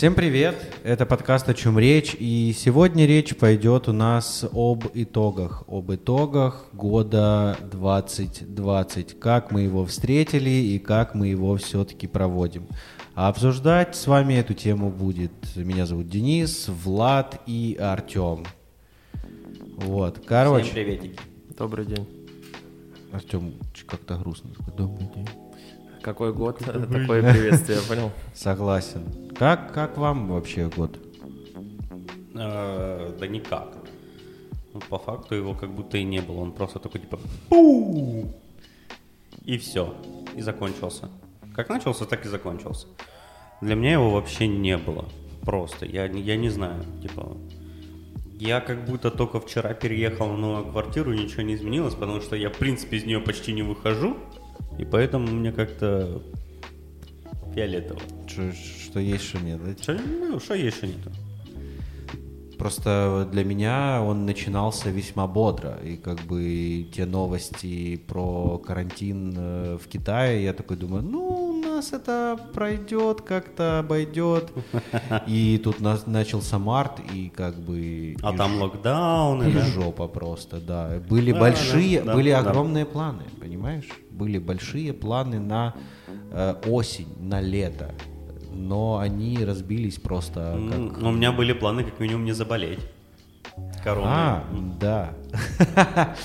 Всем привет! Это подкаст «О чем речь?» И сегодня речь пойдет у нас об итогах. Об итогах года 2020. Как мы его встретили и как мы его все-таки проводим. А обсуждать с вами эту тему будет... Меня зовут Денис, Влад и Артем. Вот, короче... Всем приветики. Добрый день. Артем как-то грустно. Добрый день. Какой год? Такое приветствие, понял? Согласен. Как, как вам вообще год? Э, Да никак. Ну, По факту его как будто и не было. Он просто такой типа! И все. И закончился. Как начался, так и закончился. Для меня его вообще не было. Просто. Я, не- я не знаю. Типа, я как будто только вчера переехал в новую квартиру, ничего не изменилось, потому что я, в принципе, из нее почти не выхожу. И поэтому мне как-то фиолетово. Что, что есть, что нет? да? Что, ну, что есть, что нету. Просто для меня он начинался весьма бодро. И как бы те новости про карантин э, в Китае, я такой думаю, ну, у нас это пройдет, как-то обойдет. И тут нас, начался март, и как бы... А там ж- локдауны, и да? жопа просто, да. Были Да, большие, да, да, были огромные планы, понимаешь? Были большие планы на э, осень, на лето. Но они разбились просто как... ну, У меня были планы как минимум не заболеть. Короной. А, да.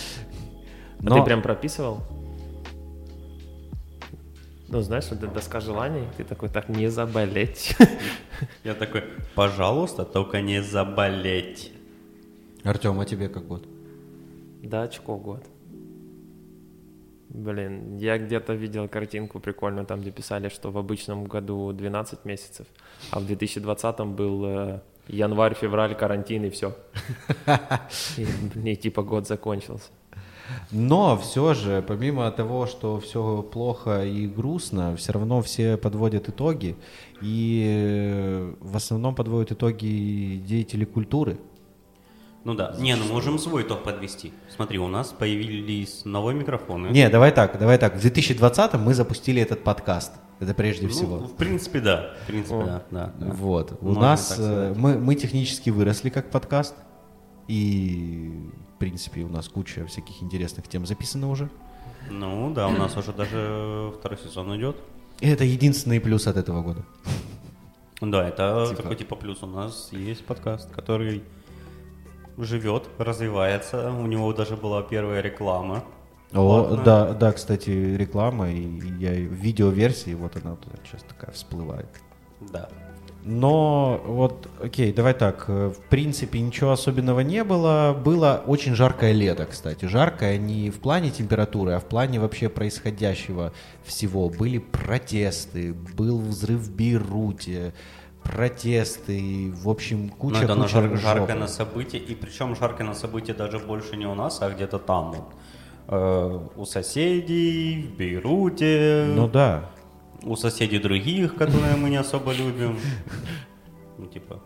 А ты прям прописывал? Ну, знаешь, вот доска желаний, ты такой, так, не заболеть. Я такой, пожалуйста, только не заболеть. Артем, а тебе как год? Да, очко год. Блин, я где-то видел картинку прикольную, там, где писали, что в обычном году 12 месяцев, а в 2020 был э, январь, февраль, карантин и все. И, типа год закончился. Но все же, помимо того, что все плохо и грустно, все равно все подводят итоги. И э, в основном подводят итоги деятели культуры. Ну да. Не, ну можем свой итог подвести. Смотри, у нас появились новые микрофоны. Не, давай так, давай так. В 2020 мы запустили этот подкаст. Это прежде Ну, всего. в принципе, да. В принципе, О. да, да, да. Вот. У Можно нас э, мы, мы технически выросли как подкаст. И, в принципе, у нас куча всяких интересных тем записано уже. Ну да, у нас уже даже второй сезон идет. И это единственный плюс от этого года. Да, это Типа. такой типа плюс. У нас есть подкаст, который живет, развивается. У него даже была первая реклама. О, Ладно. да, да, кстати, реклама, и я в видеоверсии, вот она тут сейчас такая всплывает. Да. Но вот, окей, давай так, э, в принципе ничего особенного не было. Было очень жаркое лето, кстати. Жаркое не в плане температуры, а в плане вообще происходящего всего. Были протесты, был взрыв в Бейруте, протесты, в общем, куча, Ну, это куча жар- жаркое на событие, и причем жаркое на событие даже больше не у нас, а где-то там вот. Э, у соседей, в Бейруте, Ну да, у соседей других, которые мы не особо любим. Ну, типа,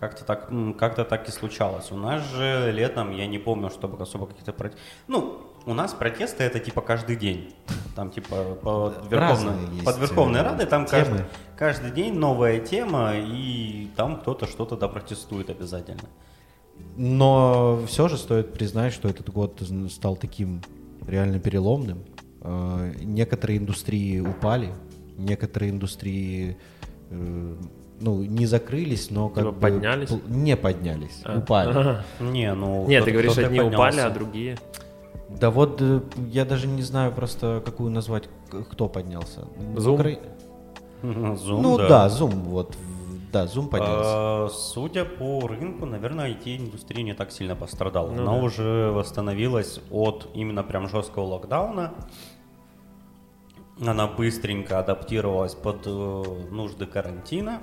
как-то так, как-то так и случалось. У нас же летом, я не помню, чтобы особо какие-то. Ну, у нас протесты это типа каждый день. Там типа под Верховной, под Верховной э, Радой там темы. каждый, каждый день новая тема, и там кто-то что-то да протестует обязательно. Но все же стоит признать, что этот год стал таким реально переломным. Э, Некоторые индустрии упали, некоторые индустрии э, ну, не закрылись, но как Типа бы поднялись? Не поднялись, А. упали. Не, ну... Нет, ты говоришь, одни упали, поднялся. а другие... Да вот э, я даже не знаю просто, какую назвать, кто поднялся. Zoom? Укра- Zoom, ну да. Zoom, вот, в- да, Zoom поднялся. А, Судя по рынку, наверное, IT-индустрия не так сильно пострадала. Ну Она да. уже восстановилась от именно прям жесткого локдауна. Она быстренько адаптировалась под э, нужды карантина.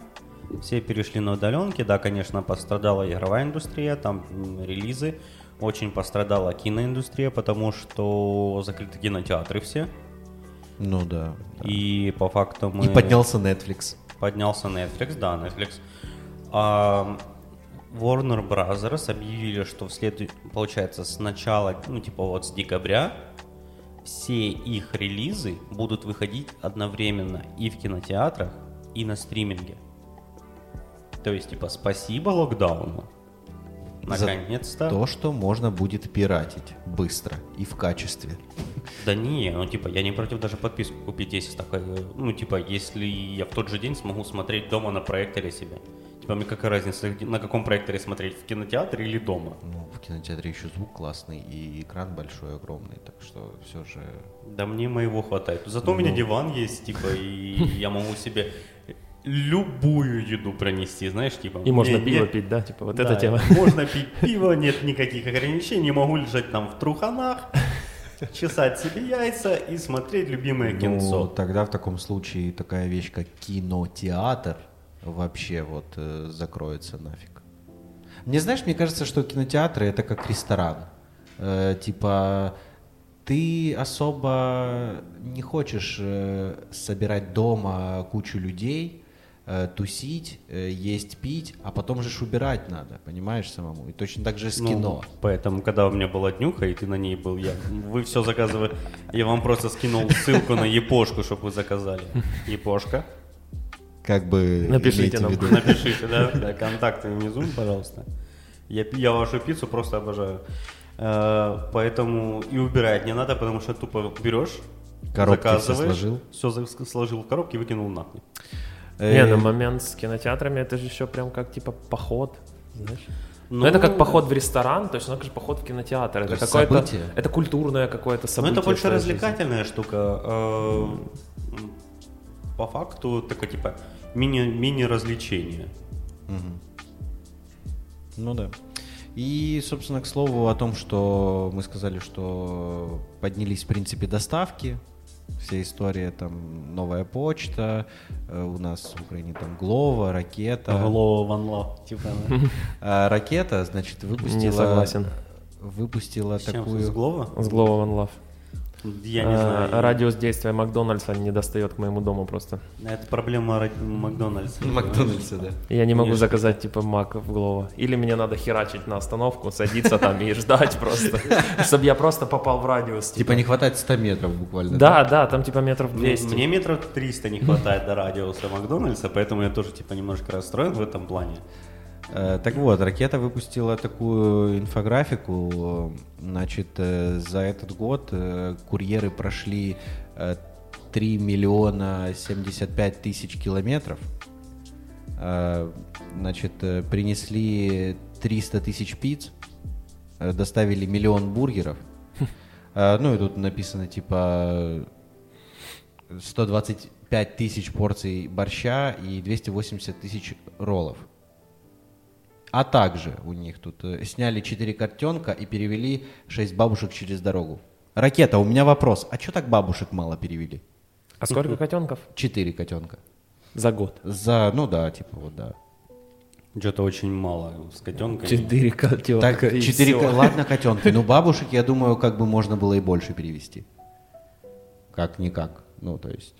Все перешли на удаленки. Да, конечно, пострадала игровая индустрия, там релизы. Очень пострадала киноиндустрия, потому что закрыты кинотеатры все. Ну да. да. И по факту мы... И поднялся Netflix. Поднялся Netflix, да, Netflix. А, Warner Brothers объявили, что в след... получается, с начала, ну, типа вот с декабря все их релизы будут выходить одновременно и в кинотеатрах, и на стриминге. То есть, типа, спасибо локдауну. Наконец-то. То, что можно будет пиратить быстро и в качестве. Да не, ну типа я не против даже подписку купить, если такая, ну типа если я в тот же день смогу смотреть дома на проекторе себе. Типа мне какая разница, на каком проекторе смотреть, в кинотеатре или дома? Ну, в кинотеатре еще звук классный и экран большой, огромный, так что все же... Да мне моего хватает. Зато у меня Ну. диван есть, типа, и я могу себе любую еду пронести, знаешь, типа. И можно пиво нет- пить, да? Типа вот Да, эта тема. Можно пить пиво, нет никаких ограничений, могу лежать там в труханах, чесать себе яйца и смотреть любимое Ну, кинцо. тогда в таком случае такая вещь, как кинотеатр, вообще вот э, закроется нафиг. Мне, знаешь, мне кажется, что кинотеатры это как ресторан. Э, типа, ты особо не хочешь э, собирать дома кучу людей, э, тусить, э, есть, пить, а потом же ж убирать надо, понимаешь, самому. И точно так же с Ну, кино. Поэтому, когда у меня была днюха, и ты на ней был, я, вы все заказывали, я вам просто скинул ссылку на Япошку, чтобы вы заказали. Япошка. Как бы Напишите нам. виду. Напишите, да, да, контакты внизу, пожалуйста. Я, я вашу пиццу просто обожаю. Э, поэтому и убирать не надо, потому что тупо берешь, Коробки все заказываешь, сложил. все сложил в коробке и выкинул нахуй. Не, Э, на момент с кинотеатрами это же еще прям как типа поход, знаешь. Ну, Ну, это как поход в ресторан, то есть, ну, как же поход в кинотеатр. Это какое-то, это культурное какое-то Ну, событие. это больше твоей жизни. развлекательная штука. Э, По факту, такое типа мини- мини-развлечение. Ну да. И, собственно, к слову о том, что мы сказали, что поднялись, в принципе, доставки. Вся история, там, новая почта, э, у нас в Украине там Глова, Ракета. One love. Типа, да. А Ракета, значит, выпустила... Не согласен. Выпустила С такую... С Глова? С One Love. Я не А, знаю. Радиус действия Макдональдса не достает к моему дому просто. Это проблема Макдональдса. Макдональдса, да. Я не могу Конечно. заказать типа мак в Глово. Или мне надо херачить на остановку, садиться там и ждать просто, чтобы я просто попал в радиус. Типа не хватает 100 метров буквально. Да, да, там типа метров Мне, 200. мне метров 300 не хватает до радиуса Макдональдса, поэтому я тоже типа немножко расстроен в этом плане. Э, Так вот, ракета выпустила такую инфографику. Значит, э, за этот год э, курьеры прошли э, 3 миллиона 75 тысяч километров. Значит, принесли 300 тысяч пиц, доставили миллион бургеров. Ну и тут написано типа 125 тысяч порций борща и 280 тысяч роллов. А также у них тут э, сняли 4 картенка и перевели 6 бабушек через дорогу. Ракета, у меня вопрос. А что так бабушек мало перевели? А сколько котенков? 4 котенка. За год. За, ну да, типа вот да. Что-то очень мало с котенком. Четыре котенка Так, и 4, всё. ладно, котенки. Ну, бабушек, я думаю, как бы можно было и больше перевести. Как-никак. Ну, то есть.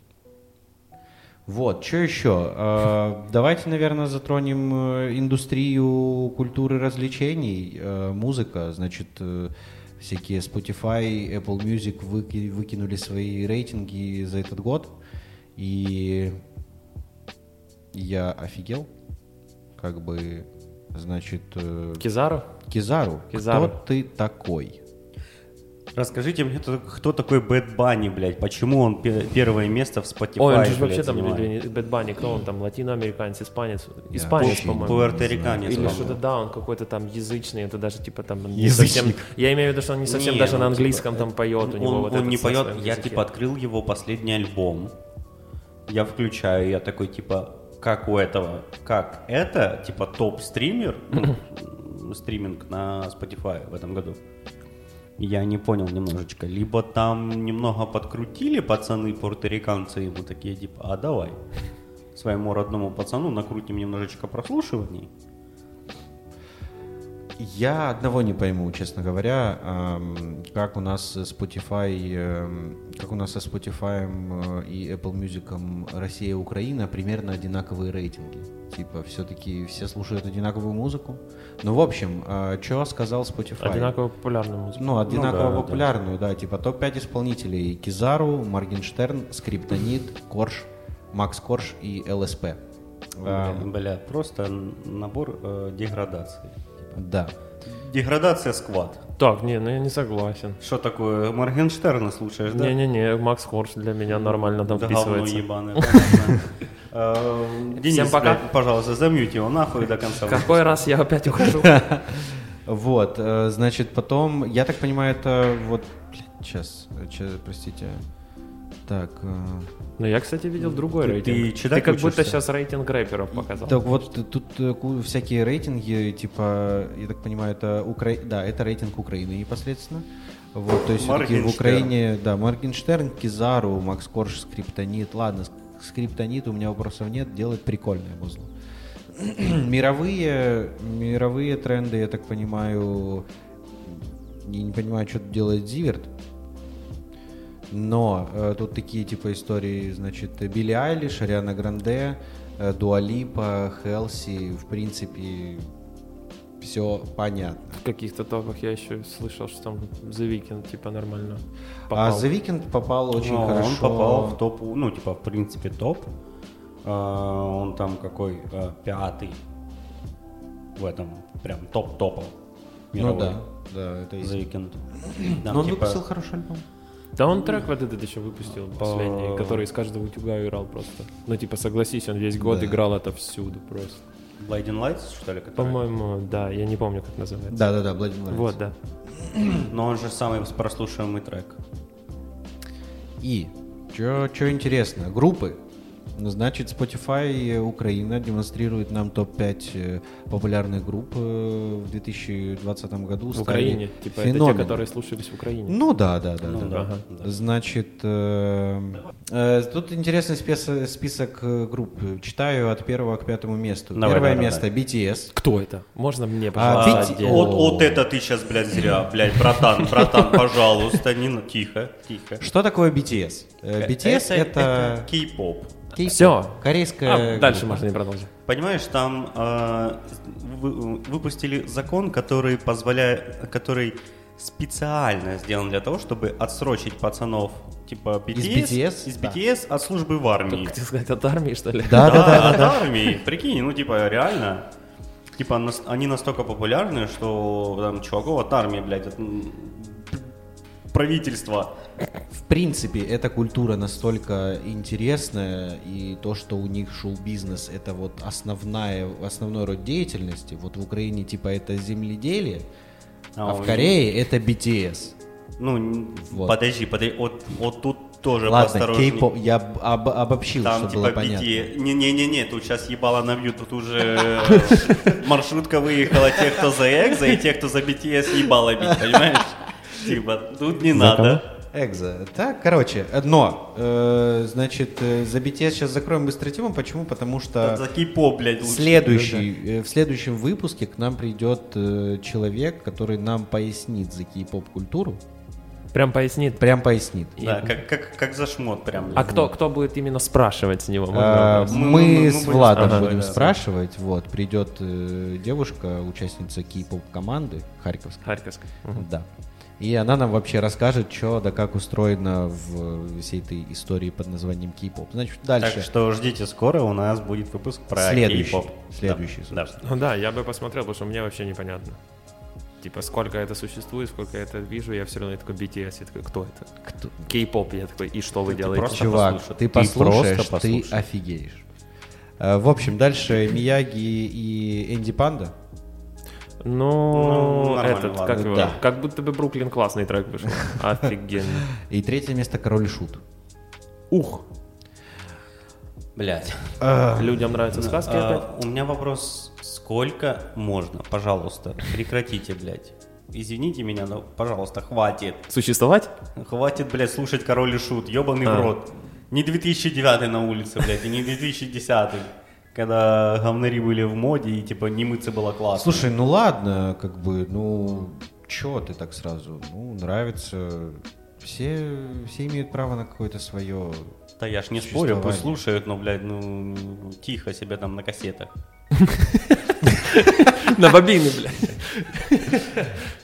Вот, что еще? Э, Давайте, наверное, затронем э, индустрию культуры развлечений. Э, Музыка, значит, всякие Spotify, Apple Music выки- выкинули свои рейтинги за этот год. И я офигел. Как бы, значит, Кизару? Кизару, Кизару. кто ты такой? Расскажите мне, кто, такой Bad Bunny, блядь? Почему он пе- первое место в Spotify, Ой, он же блядь, вообще там? Bad Bunny, кто он там, латиноамериканец, испанец? Испанец, по-моему. Пуэрториканец, Или что-то, да, он какой-то там язычный, это даже типа там не Язычник. совсем... Я имею в виду, что он не совсем Не, даже ну, на типа, английском там поет, у него он, вот он этот не поет, я типа открыл его последний альбом. Я включаю, я такой типа, как у этого, как это, типа топ-стример, ну, стриминг на Spotify в этом году. Я не понял немножечко. Либо там немного подкрутили пацаны пуэрториканцы, ему такие типа, а давай своему родному пацану накрутим немножечко прослушиваний. Я одного не пойму, честно говоря, как у нас Spotify, эм, как у нас со Spotify э, и Apple Music Россия и Украина примерно одинаковые рейтинги. Типа, все-таки все слушают одинаковую музыку. Ну, в общем, что сказал Spotify? Одинаково популярную музыку. Ну, одинаково да, да. популярную, да. Типа топ-5 исполнителей. Кизару, Моргенштерн, Скриптонит, Корж, Макс Корж и ЛСП. А, Бля, просто набор э, деградации. Да. Деградация сквад. Так, не, ну я не согласен. Что такое? Моргенштерна слушаешь, да? Не-не-не, Макс Корж для меня нормально там Да говно вписывается. ебаное, понятно. Э, Денис, Всем пока. пожалуйста, замьють его нахуй до конца. Какой раз я опять ухожу? Вот, э, значит, потом, я так понимаю, это вот, сейчас, простите, так, э, Ну, я, кстати, видел другой Ты- рейтинг. ты читать как будто учишься? сейчас рейтинг рэперов показал. так вот тут э, всякие рейтинги, типа, я так понимаю, это Укра... да, это рейтинг Украины непосредственно. Вот, то есть все-таки в. Украине, да, Моргенштерн, Кизару, Макс Корж, Скриптонит. Ладно, Скриптонит у меня вопросов нет, делает прикольное музло. мировые, мировые тренды, я так понимаю, я не понимаю, что тут делает Зиверт. Но э, тут такие типа истории, значит, Билли Айлиш, Ариана Гранде, э, Дуалипа, Хелси, в принципе, все понятно. В каких-то топах я еще слышал, что там The Weeknd типа нормально А попал. The Weeknd попал очень Ну, хорошо. Он попал в топ, ну, типа, в принципе, топ. А, Он там какой? а, Пятый. В этом прям топ-топов. Ну мировой. да, да, это есть. The Weeknd. Там, Но он типа, выпустил хороший альбом. Да он трек вот этот еще выпустил, последний, который из каждого утюга играл просто. Ну, типа, согласись, он весь год играл это всюду просто. Blinding Lights, что ли? который? По-моему, да, я не помню, как называется. Да, да, да, Bloody Mary. Вот, да. Но он же самый прослушиваемый трек. И, что интересно, группы. Значит, Spotify Украина демонстрирует нам топ-5 э, популярных групп э, в 2020 году. В Украине. Типа, это те, которые слушались в Украине. Ну да, да, да. Ну да. да, Ага. да. Значит, э, э, тут интересный спис- список э, групп. Читаю от первого к пятому месту. Давай, Первое давай, место BTS. Кто это? Можно мне, А, пожалуйста, Бити- отдельно? Вот, вот это ты сейчас, блядь, зря, блядь, братан, братан, пожалуйста, не. Тихо, тихо. Что такое BTS? Э, BTS это, кей-поп. Кей-поп, Всё. корейская А, дальше группа. можно не продолжить. Понимаешь, там э, вы- выпустили закон, который позволяет, который специально сделан для того, чтобы отсрочить пацанов типа BTS, Из BTS? из Да. BTS от службы в армии. Хотел сказать, от армии, что ли? Да, да, да, от армии. Прикинь, ну типа реально. Типа они настолько популярны, что там чуваков от армии, блядь, от правительства. В принципе, эта культура настолько интересная, и то, что у них шоу-бизнес это вот основная, основной род деятельности, вот в Украине типа это земледелие, а, А в Корее это BTS. Ну, Вот. подожди, подожди, вот, вот тут тоже Ладно, кей-поп, я об- об- обобщил, Там чтобы типа было понятно. Не-не-не, тут сейчас ебало набьют, тут уже маршрутка выехала те, кто за Экзо, и те, кто за BTS ебало бить, понимаешь? Типа, тут не надо. Экзо. Так, короче, э, но, э, значит, за BTS сейчас закроем быстро тему. Почему? Потому что За кей-поп, блядь, лучше. следующий, э, в следующем выпуске к нам придет э, человек, который нам пояснит за кей-поп культуру. Прям пояснит. Прям пояснит. Да, как, как, как за шмот прям. А кто, кто будет именно спрашивать с него? А? Мы- Мы мы- мы с Владом спрашивать, будем да. спрашивать. Вот, придет э, девушка, участница кей-поп команды Харьковской. Харьковской. Мгм. Да. И она нам вообще расскажет, что да как устроено в всей этой истории под названием кей-поп. Значит, дальше. Так что ждите, скоро у нас будет выпуск про Следующий. кей-поп. Следующий, Да, собственно. Ну да, я бы посмотрел, потому что мне вообще непонятно. Типа, сколько это существует, сколько я это вижу, я все равно я такой BTS, я такой, кто это? Кто- Кей-поп, я такой, и что вы Ты делаете? просто Чувак, послушай. ты Ты послушаешь, ты офигеешь. Э, В общем, дальше Мияги и Энди Панда. Ну, Ну, этот, ладно. как его? Да. Как будто бы Бруклин классный трек вышел. Офигенно. И третье место Король и Шут. Ух, Блядь. людям нравятся сказки опять? А, у меня вопрос, сколько можно? Пожалуйста, прекратите, блядь. Извините меня, но, пожалуйста, хватит. Существовать? Хватит, блядь, слушать Король и Шут, ебаный А. в рот. Не 2009 на улице, блядь, и не 2010 когда говнари были в моде и, типа, не мыться было классно. Слушай, ну ладно, как бы, ну, чё ты так сразу? Ну, нравится. Все, все имеют право на какое-то свое... Да я ж не спорю, пусть слушают, но, блядь, ну, тихо себе там на кассетах. На бобины, блядь.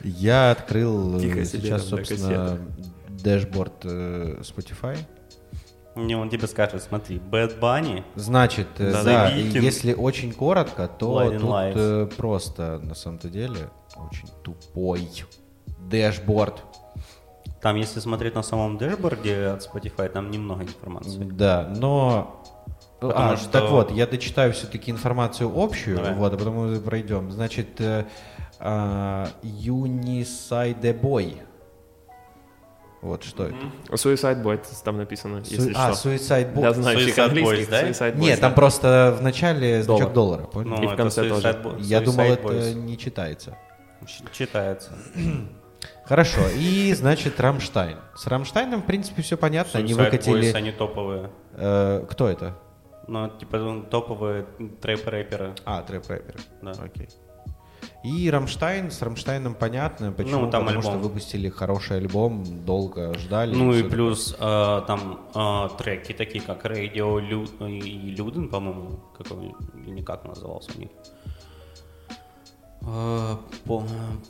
Я открыл э, сейчас, собственно, дэшборд э, Spotify. Не, он тебе скажет, смотри, Bad Bunny, Значит, э, Да, да, если очень коротко, то Blinding тут э, просто, на самом-то деле, очень тупой дэшборд. там, если смотреть на самом дэшборде от Spotify, там немного информации. Да, но... Потому а, что- Так вот, я дочитаю все-таки информацию общую, Давай. вот, а потом мы пройдем. Значит, э, а, Uniside Boy. Вот что это. Suicide Boy там написано, Су- если а, что. Suicide Boy. Для знающих Suicide английских, Boys, да? Suicide Boys, Нет, там да. просто в начале значок Доллар. доллара, понял? Ну, И в это конце тоже. Bo- Я Suicide думал, это Boys. не читается. Читается. Хорошо, и, значит, Рамштайн. С Рамштайном, в принципе, все понятно. Они Suicide выкатили... Boys, они топовые. э, кто это? Ну, типа, ну, топовые трэп-рэперы. А, трэп-рэперы. Да. Окей. И Рамштайн, с Рамштайном понятно, почему, Ну, там потому что альбом. выпустили хороший альбом, долго ждали. Ну и плюс э, там э, треки такие, как Radio Лю- и Люден, по-моему, какой, или не как назывался у них. Э, по-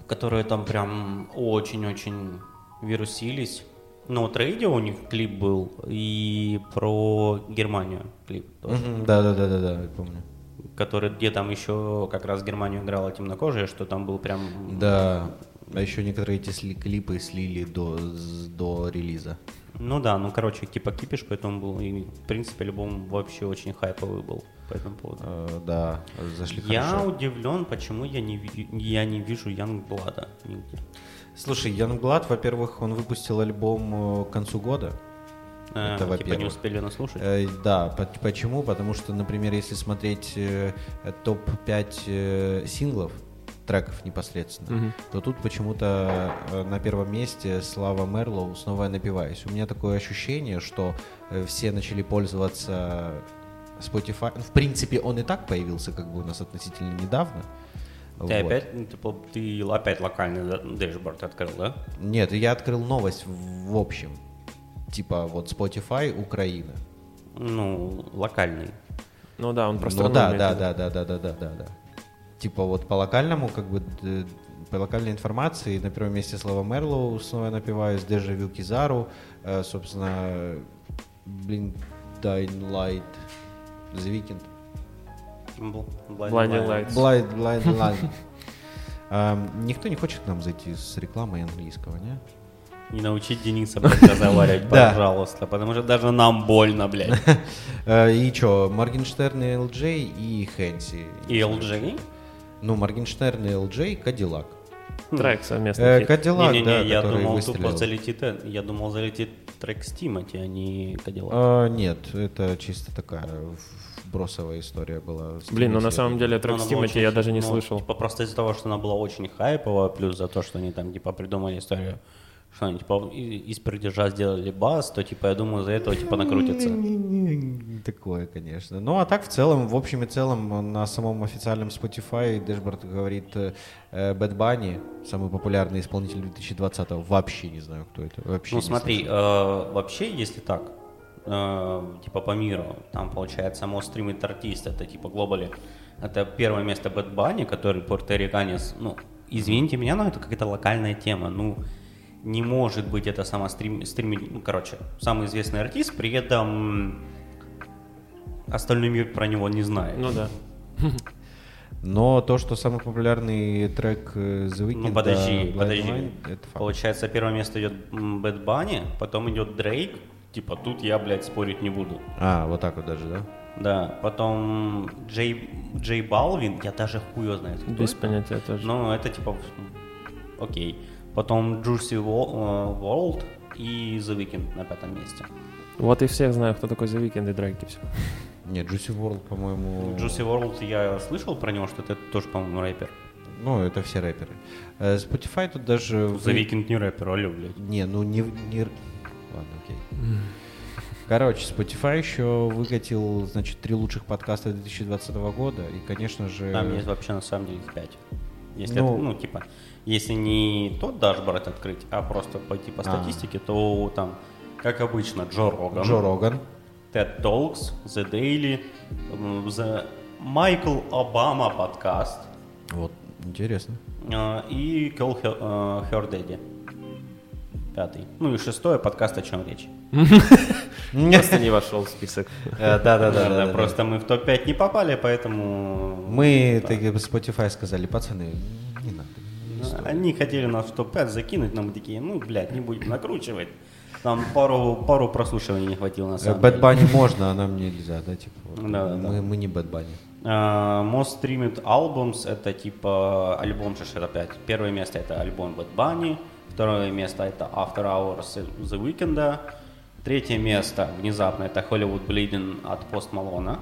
которые там прям очень-очень вирусились. Ну вот Radio у них клип был, и про Германию клип тоже. Мгм, Да-да-да-да, я помню. Который, где там еще как раз Германию играла темнокожая, что там был прям... Да, а еще некоторые эти сли- клипы слили до, до релиза. Ну да, ну короче, типа кипиш, поэтому был. И, в принципе, альбом вообще очень хайповый был по этому поводу. Э, да, зашли Я хорошо. удивлен, почему я не, я не вижу Янгблада нигде. Слушай, Янгблад, во-первых, он выпустил альбом э, к концу года. Э, Это типа не во-первых. успели наслушать. Э, да, по- почему? Потому что, например, если смотреть э, топ-5 э, синглов, треков непосредственно, то тут почему-то э, на первом месте Slava Marlow «Снова я напиваюсь». У меня такое ощущение, что э, все начали пользоваться Spotify. В принципе, он и так появился как бы у нас относительно недавно. Ты Вот. опять, ну, типа, ты опять локальный dashboard открыл, да? Нет, я открыл новость в, в общем. Типа вот Spotify Украина. Ну, локальный. Ну да, он просто... Ну да, да, да, да, да, да, да, да, да. Типа вот по локальному, как бы, по локальной информации, на первом месте слова Мерлоу, снова я напиваюсь, Дежавю Кизару, э, собственно, блин, Dying Light, The Weeknd. Бл- Blinding Lights. Blind, blind, blind. Эм, Никто не хочет к нам зайти с рекламой английского, не? Не научить Дениса, разговаривать, пожалуйста, потому что даже нам больно, блядь. Э, И что, Моргенштерн и ЛД и Хэнси. И LG? Ну, Моргенштерн и ЛД, Кадиллак. Трек совместный. Э. Кадиллак, да, я думал, тупо залетит, э, я думал, залетит трек с Тимати, а не Кадиллак. Нет, это чисто такая бросовая история была. Блин, ну на самом деле трек Она с Тимати я даже не ну, слышал. Типа просто из-за того, что она была очень хайповая, плюс за то, что они там типа придумали историю, что они типа из пердежа сделали бас, то типа я думаю, за этого типа накрутится. Не Такое, конечно. Ну, а так в целом, в общем и целом, на самом официальном Spotify Дэшборд говорит э, э, Bad Bunny, самый популярный исполнитель 2020 Вообще не знаю, кто это. Вообще Ну смотри, э, вообще, если так, э, типа по миру, там получается most streamed артист, это типа глобали, это первое место Bad Bunny, который пуэрториканец, ну, извините меня, но это какая-то локальная тема, ну, не может быть это сама стрим, стрим- ну, короче, самый известный артист, при этом остальной мир про него не знает. Ну да. Но то, что самый популярный трек э, The Weeknd, Ну подожди, Blind подожди. Line, это факт. Получается, первое место идет Bad Bunny, потом идет Дрейк. Типа тут я, блядь, спорить не буду. А, вот так вот даже, да? Да, потом Джей, Джей Балвин, я даже хуй знает, кто Без это. понятия тоже. Ну, это типа, окей. Потом Juicy Wo- э, World и The Weeknd на пятом месте. Вот и всех знаю, кто такой The Weeknd и Дрейк и все. Нет, Juicy World, по-моему... Juicy World я слышал про него, что это тоже, по-моему, рэпер. Ну, это все рэперы. Э, Spotify тут даже... The Weeknd не рэпер, алло, блядь. Не, ну не... не... Ладно, окей. Короче, Spotify еще выкатил, значит, три лучших подкаста 2020 года. И, конечно же... Там есть вообще на самом деле 5. Если Ну- это, ну, типа, если не тот дашборд открыть, а просто пойти по А. статистике, то там, как обычно, Джо Роган, Джо Роган. TED Talks, The Daily, The Michael Obama подкаст Вот, интересно. э, и Call Her, э, Her Daddy. Пятый. Ну и шестое подкаст «О чем речь». Просто не вошел в список. Э, Да-да-да. Да, Просто мы в топ-5 не попали, поэтому... Мы Spotify сказали, пацаны, Они хотели нас в топ-5 закинуть, но мы такие, ну, блядь, не будем накручивать. Там пару, пару прослушиваний не хватило на самом Bad деле. Bunny можно, а нам нельзя, да, типа. Да-да-да. Мы мы не Bad Bunny. А, Most Streamed Albums это типа альбом это опять. Первое место это альбом Bad Bunny, второе место это After Hours The Weeknd, третье место внезапно это Hollywood Bleeding от Post Malone,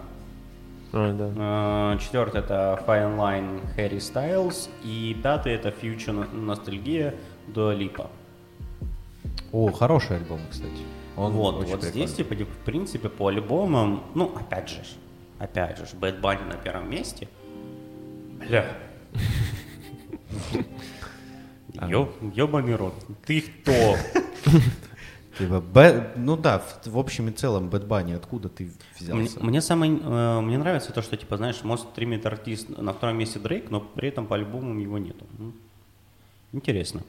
Да. А, четвертое это Fine Line Harry Styles и пятое это Future Nostalgia Dua Lipa. О, хороший альбом, кстати. Он вот, вот здесь, типа, в принципе, по альбомам, ну, опять же, опять же, Bad Bunny на первом месте. Бля. Ёбаный рот. Ты кто? Типа, Бэ- ну да, в, в общем и целом, Bad Bunny, откуда ты Мне, взялся? мне самое, э, мне нравится то, что, типа, знаешь, Most Streamed артист на втором месте Дрейк, но при этом по альбомам его нету. М. Интересно.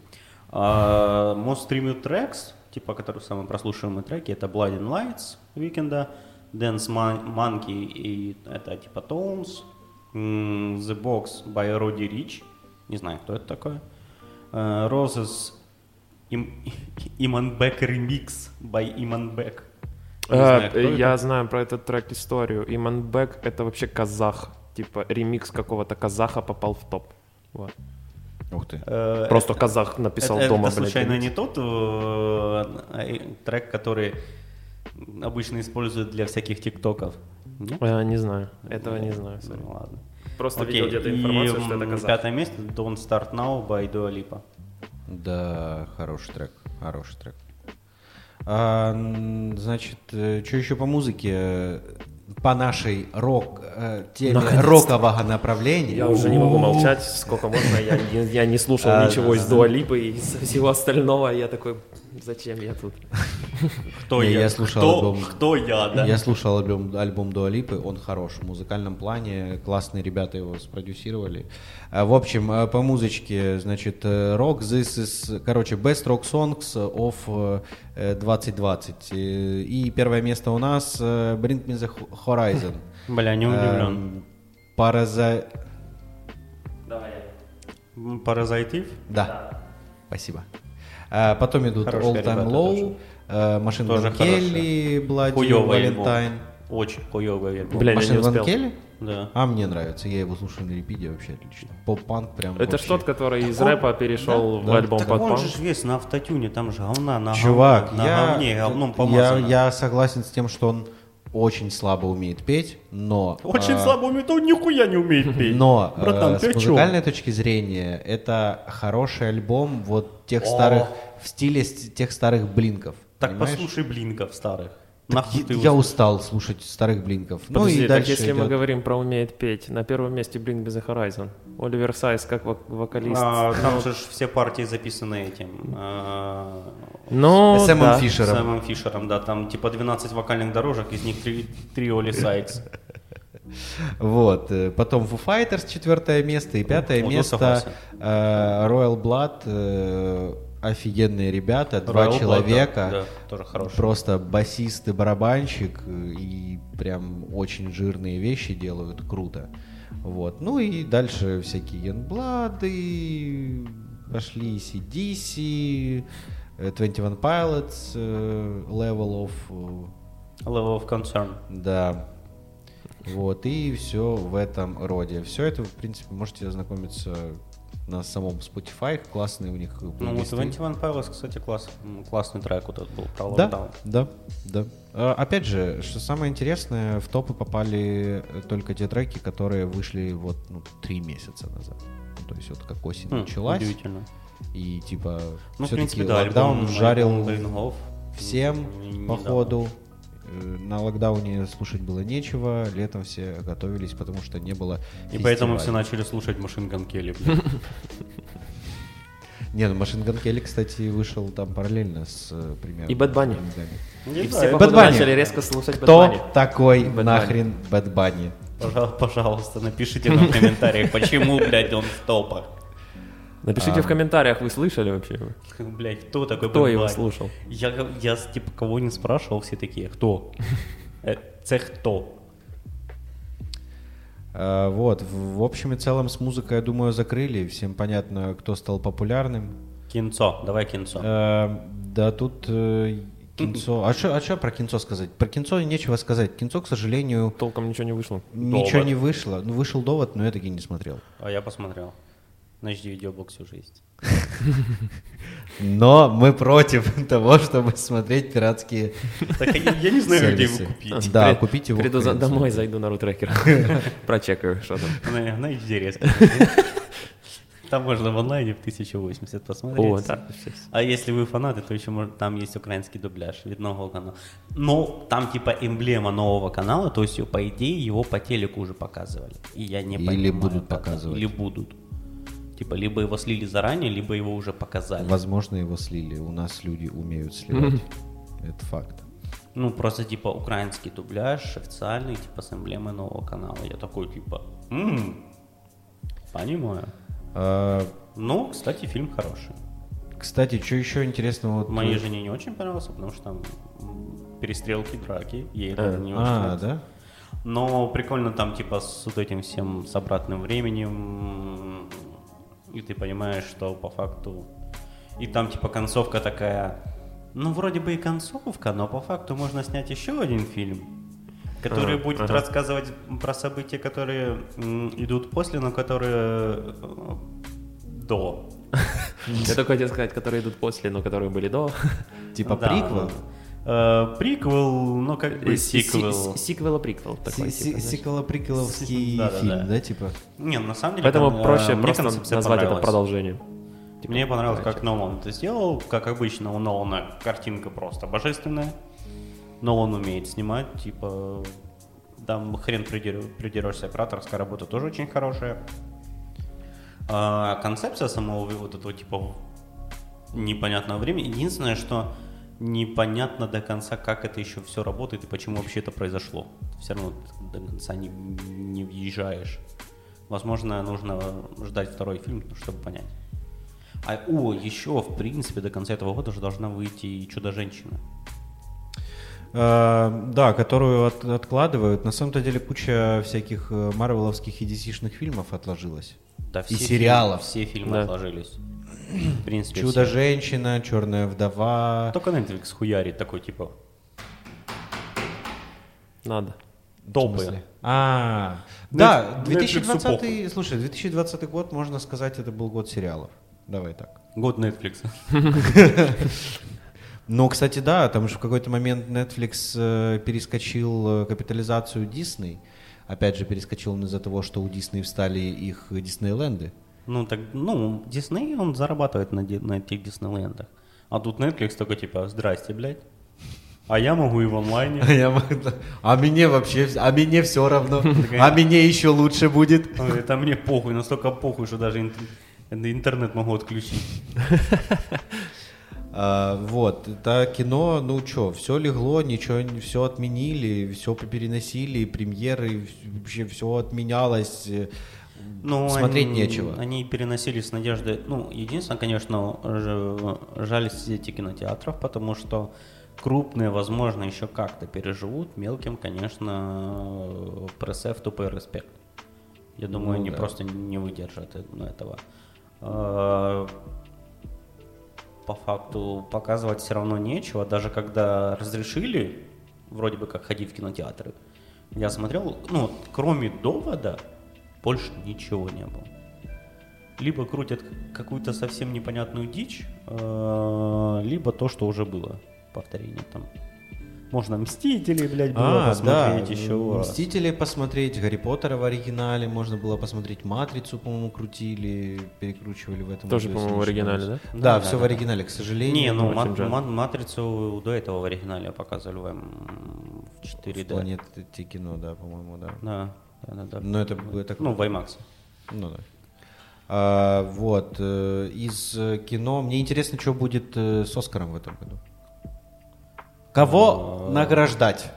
А, Most Streamed Tracks, типа, которые самые прослушиваемые треки, это Blood and Lights Weekend, Dance Mon- Monkey, и это типа Tones, The Box by Roddy Rich, не знаю, кто это такой, Э, Roses Im- Imanbek Remix by. Не А, знаю, я это. знаю про этот трек историю. Иманбек — это вообще казах. Типа ремикс какого-то казаха попал в топ. Вот. Ух ты. Э, Просто казах написал это, дома, это блядь, случайно ремикс. не тот э, э, трек, который обычно используют для всяких тиктоков? Нет? А, не знаю. Этого не знаю. сори. Ну, ладно. Просто Окей, видел где-то и, информацию, что это казах. Пятое место Don't Start Now by Dua Lipa. Да, хороший трек, хороший трек. А, значит, что еще по музыке? По нашей рок, э, теме Наконец-то. рокового направления. Я уже не могу молчать, сколько можно. Я, не- я не слушал А, ничего из. Дуалипы и из всего остального. Я такой, зачем я тут? Кто я? я слушал кто, альбом. кто я, да? Я слушал альбом, альбом Lipa, он хорош в музыкальном плане, классные ребята его спродюсировали. А, В общем, э, по музычке, значит, э, рок, this is, короче, best rock songs of э, э, 2020. Э, И первое место у нас э, Bring Me the Horizon. Бля, не удивлен. Эм, Параза... Давай. М, Паразитив? Да, спасибо. А, Потом идут Хорошие All Time Low, э, Kelly, Bloody Хуёвый альбом. Valentine. Очень хуёвый альбом. Бля, я не Machine Gun успел. Kelly? Да. А мне нравится, я его слушаю на репиде вообще отлично. Поп-панк прям Это вообще. тот, который из Он- рэпа перешел в да. альбом так под он панк. же весь на автотюне, там же говна на Чувак, говно, на я, говне, говном я, помазано. я согласен с тем, что он очень слабо умеет петь, но... Очень а, слабо умеет, он нихуя не умеет петь. Но Братан, ты с о музыкальной точки зрения это хороший альбом вот тех старых, в стиле тех старых блинков. Так понимаешь? послушай блинков старых. Так Нахуй я- ты я ус- устал слушать старых блинков. ну Подожди, и так дальше если мы идет- говорим про умеет петь, на первом месте Blink The Horizon. Оливер Сайз как вок- вокалист. А, там же ж все партии записаны этим. а, Ну, Сэмом да. Фишером. Сэмом Фишером, да, там типа 12 вокальных дорожек, из них 3, 3 Оли Сайкс. Вот. э, Потом Foo Fighters четвертое место и пятое место э, Royal Blood. Э, Офигенные ребята, два Royal Blood, человека. да, да, тоже. Просто басист и барабанщик. э, И прям очень жирные вещи делают. Круто. Вот. Ну и дальше всякие Youngblood, пошли CDC, э, 21 Pilots, э, Level of... э, Level of Concern. да. Вот, и все в этом роде. Все это, в принципе, можете ознакомиться на самом Spotify. Классные у них Ну вот плейлисты. 21 Pilots, кстати, класс, классный трек вот этот был про Да, локдаун. да, да. А, опять же, что самое интересное, в топы попали только те треки, которые вышли вот ну, три месяца назад. Ну, то есть вот как осень Хм, началась, Удивительно. и типа Ну, в все-таки принципе, да, локдаун жарил всем, походу. Э, На локдауне слушать было нечего, летом все готовились, потому что не было И поэтому все начали слушать Gun Kelly. блин. Не, ну Machine Gun Kelly, кстати, вышел там параллельно с э, примерно. И Bunny. Не И все, походу, начали резко слушать Кто такой нахрен Bad Bunny? Пожа- Пожалуйста, напишите нам в комментариях, почему, блядь, он в топах. Напишите в комментариях, вы слышали вообще? Блять, кто такой Кто Бен его Лайден? слушал? Я, я типа кого не спрашивал, все такие, кто? Э, Це хто? А, Вот, в общем и целом с музыкой, я думаю, закрыли. Всем понятно, кто стал популярным. Кінцо, давай кінцо. Э, Да тут э, кинцо... А что а про кинцо сказать? Про кинцо нечего сказать. Кинцо, к сожалению, Толком ничего не вышло. ничего Довод. не вышло. Ну, вышел довод, но я таки не смотрел. А я посмотрел. На HD видеобоксе уже есть. Но мы против того, чтобы смотреть пиратские Так я, я не знаю, где его сервисы. купить. Да, При- купите его. Приду за- домой, зайду на рутрекер. Прочекаю, что там. На, на HD резко. Там можно в онлайне в 1080 посмотреть. О, всё. А если вы фанаты, то еще может, там есть украинский дубляж від нового канала. Но там типа эмблема нового канала, то есть по идее его по телеку уже показывали. И я не Или понимаю, будут как- показывать. Или будут. Типа либо его слили заранее, либо его уже показали. Возможно, его слили. У нас люди умеют сливать. Это факт. Ну, просто типа украинский дубляж официальный, типа с эмблемой нового канала. Я такой типа, «М, понимаю. А, Ну, кстати, фильм хороший. Кстати, что еще интересного? Вот, Моей э, жене не очень понравился, потому что там перестрелки, драки. Ей А. это не очень А, нравится. да? Но прикольно там типа с вот этим всем с обратным временем. И ты понимаешь, что по факту... И там типа концовка такая... Ну, вроде бы и концовка, но по факту можно снять еще один фильм, который Ага, будет ага. рассказывать про события, которые идут после, но которые э, до. Я только хотел сказать, которые идут после, но которые были до. Типа приквел? Ну, э, приквел, ну как бы си- сиквел. Сиквела приквел такой. Си- типа, си- знаешь. Сиквело-приквеловский Да-да-да. фильм, да, типа? Не, на самом деле... Поэтому э, проще мне просто концепция назвать это продолжением. Мне понравилось, как Нолан это сделал. Как обычно, у Нолана картинка просто божественная. Нолан умеет снимать, типа... Там хрен придер- придерешься, операторская работа тоже очень хорошая. А концепция самого вот этого типа непонятного времени. Единственное, что непонятно до конца, как это еще все работает и почему вообще это произошло. Все равно ты до конца не, не въезжаешь. Возможно, нужно ждать второй фильм, чтобы понять. А, о, еще, в принципе, до конца этого года уже должна выйти и «Чудо-женщина». А, да, которую от- откладывают. На самом-то деле куча всяких э, марвеловских и DC-шных фильмов отложилась. Да, И все сериалов. фильмы- все фильмы Да. отложились. В принципе. Чудо-женщина, Черная вдова. Только Netflix хуярит такой, типа, Надо. Смысле? А, да, Net- Netflix'у 2020, слушай, 2020 год, можно сказать, это был год сериалов. Давай так. Год Netflix. Ну, кстати, да, там же в какой-то момент Netflix э, перескочил э, капитализацию Disney. Опять же, перескочил он из-за того, что у Disney встали их Диснейленды. Ну, так, ну, Дисней, он зарабатывает на, на этих Диснейлендах. А тут Netflix только типа, здрасте, блядь. А я могу и в онлайне. А, я могу- а мне вообще, а мне все равно, а мне еще лучше будет. Это мне похуй, настолько похуй, что даже ин- интернет могу отключить. А, вот, это кино, ну что, все легло, ничего, все отменили, все переносили, премьеры, вообще все отменялось. Ну, Смотреть они, нечего. Они переносили с надеждой. Ну, единственное, конечно, жаль сети кинотеатров, потому что крупные, возможно, еще как-то переживут. Мелким, конечно, пресс-эф тупой респект. Я думаю, Ну они да. просто не выдержат э- ну, этого. А, По факту показывать все равно нечего, даже когда разрешили, вроде бы как ходить в кинотеатры. Я смотрел, ну, кроме довода, больше ничего не было. Либо крутят какую-то совсем непонятную дичь, э, либо то, что уже было. Повторение там. Можно Мстители, блядь, было посмотреть еще раз. А, Мстители посмотреть, Гарри Поттера в оригинале, можно было посмотреть Матрицу, по-моему, крутили, перекручивали в этом. Тоже, по-моему, в оригинале, ошибаюсь. да? Да, Да, все да, в да. оригинале, к сожалению. Не, ну мат- мат- Матрицу до этого в оригинале показывали в, м, в 4D. Планеты кино, да, по-моему, да. Да, да, да, да. Но это, это Ну, в IMAX. Ну да. А, вот, э, из э, кино, мне интересно, что будет э, с Оскаром в этом году. Кого А. награждать?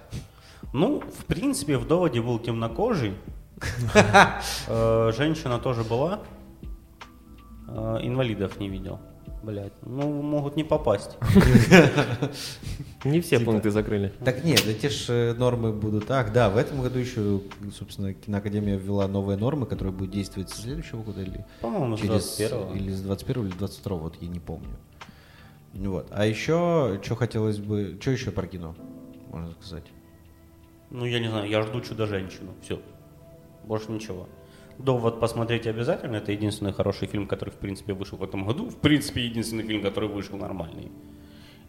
Ну, в принципе, в доводе был темнокожий. Женщина тоже была. Инвалидов не видел. Блять, ну могут не попасть. Не все Типа. пункты закрыли. Так нет, эти же нормы будут... Ах, да, в этом году еще, собственно, киноакадемия ввела новые нормы, которые будут действовать со следующего года или По-моему, с через... 21-го. Или с 21 или 22 вот я не помню. Ну Вот. А еще, что хотелось бы... Что еще про кино, можно сказать? Ну, я не знаю, я жду чудо-женщину. Все. Больше ничего. Довод посмотреть обязательно. Это единственный хороший фильм, который, в принципе, вышел в этом году. В принципе, единственный фильм, который вышел нормальный.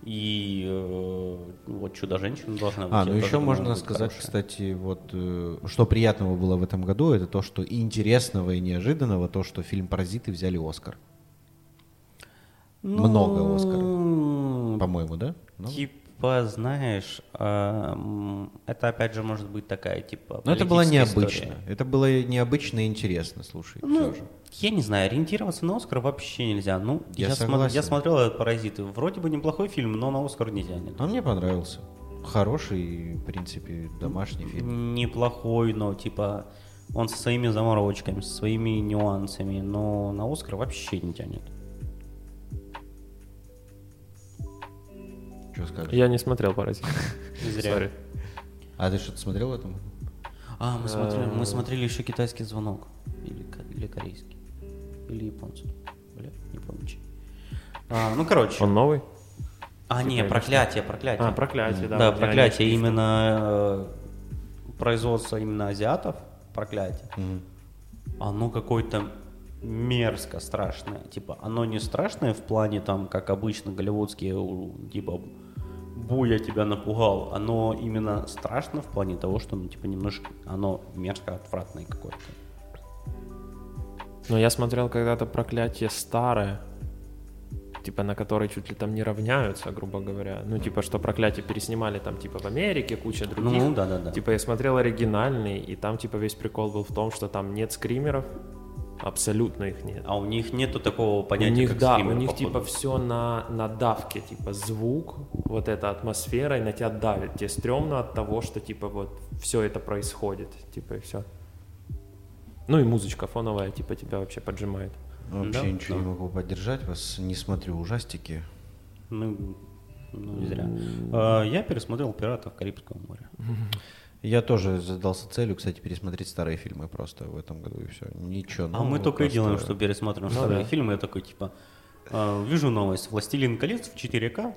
И э, вот чудо-женщина должна быть. А, ну еще можно сказать, хорошая. кстати, вот э, что приятного было в этом году, это то, что и интересного и неожиданного, то, что фильм «Паразиты» взяли Оскар. Много Оскаров. Ну, По-моему, да? Ну, Типа, знаешь, эм, это опять же может быть такая, типа, Но это было необычно. история. Это было необычно и интересно, слушай. Ну, я не знаю, ориентироваться на Оскар вообще нельзя. Ну, Я я, согласен. я смотрел этот «Паразиты». Вроде бы неплохой фильм, но на Оскар не тянет. А мне понравился. Хороший, в принципе, домашний фильм. Неплохой, но типа он со своими заморочками, со своими нюансами, но на Оскар вообще не тянет. Что скажешь? Я не смотрел «Паразит». Зря. А ты что-то смотрел в этом? А, мы смотрели, мы смотрели еще китайский звонок. Или, или корейский. Или японский. Бля, не помню чей. А, ну, короче. Он новый? А, не, Типа, проклятие, проклятие. А, «Проклятие», да. Да, проклятие именно э, производство именно азиатов, проклятие. Оно какое-то мерзко страшное. Типа, оно не страшное в плане там, как обычно голливудские, у, типа, буя тебя напугал. Оно именно страшно в плане того, что, ну, типа, немножко, оно мерзко отвратное какое-то. Но я смотрел когда-то «Проклятие» старое, типа на которой чуть ли там не равняются, грубо говоря. Ну, типа, что «Проклятие» переснимали там, типа, в Америке, куча других. Ну, да-да-да. Типа, я смотрел оригинальный, и там, типа, весь прикол был в том, что там нет скримеров, абсолютно их нет. А у них нету такого У понятия, них, как да, скример, у них походу. типа все на, на давке, типа звук, вот эта атмосфера, и на тебя давит. Тебе стрёмно от того, что типа вот все это происходит, типа и все. Ну и музычка фоновая, типа тебя вообще поджимает. Вообще Да, ничего да. не могу поддержать вас, не смотрю ужастики. Ну, ну, не зря. А, Я пересмотрел «Пиратов Карибского моря». Я тоже задался целью, кстати, пересмотреть старые фильмы просто в этом году и все. Ничего. А мы только и просто- делаем, что пересматриваем Ну старые да. фильмы. Я такой, типа, а, вижу новость. «Властелин колец» в 4К.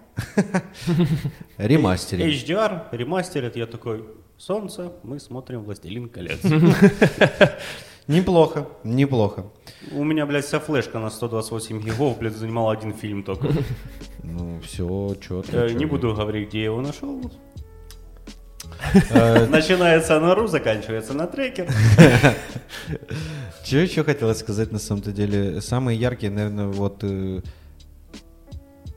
Ремастеринг. HDR, ремастерит. Я такой, солнце, мы смотрим «Властелин колец». Неплохо, неплохо. У меня, блядь, вся флешка на 128 гигов, блядь, занимала один фильм только. Ну, все, четко. Э, Не буду говорить, где я его нашел. Начинается на ру, заканчивается на трекер. Что еще хотелось сказать на самом-то деле? Самые яркие, наверное, вот э,